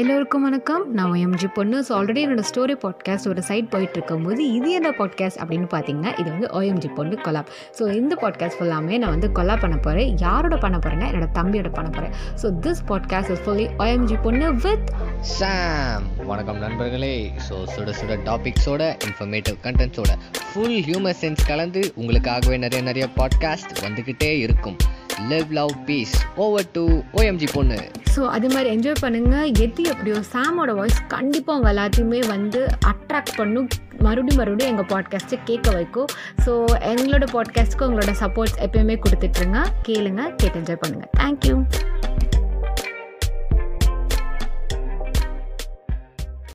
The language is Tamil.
எல்லோருக்கும் வணக்கம். நான் எம்ஜி பொண்ணு. ஸோ ஆல்ரெடி என்னோட ஸ்டோரி பாட்காஸ்ட் ஒரு சைட் போயிட்டு இருக்கும்போது இது என்ன பாட்காஸ்ட் அப்படின்னு பார்த்தீங்கன்னா இது வந்து ஓஎம்ஜி பொண்ணு கொலாப் ஸோ இந்த பாட்காஸ்ட் ஃபுல்லாமே நான் வந்து கொலாப் பண்ண போகிறேன் யாரோட பண்ண போகிறேன்னா என்னோட தம்பியோட பண்ண போகிறேன் so this podcast is fully OMG பொண்ணு வித் சாம் வணக்கம் நண்பர்களே. ஸோ சுட சுட டாபிக்ஸோட இன்ஃபர்மேட்டிவ் கண்டென்ட்ஸோட ஃபுல் ஹியூமர் சென்ஸ் கலந்து உங்களுக்காகவே நிறைய நிறைய பாட்காஸ்ட் வந்துக்கிட்டே இருக்கும். Live love peace over to OMG பொண்ணு. ஸோ அது மாதிரி என்ஜாய் பண்ணுங்கள் எது எப்படியோ சாமோட வாய்ஸ் கண்டிப்பாக உங்கள் எல்லாத்தையுமே வந்து அட்ராக்ட் பண்ணும். மறுபடியும் மறுபடியும் எங்கள் பாட்காஸ்ட்டை கேட்க வைக்கும். ஸோ எங்களோட பாட்காஸ்ட்டுக்கு உங்களோட சப்போர்ட்ஸ் எப்பயுமே கொடுத்துட்ருங்க கேளுங்க கேட்டு என்ஜாய் பண்ணுங்கள் தேங்க்யூ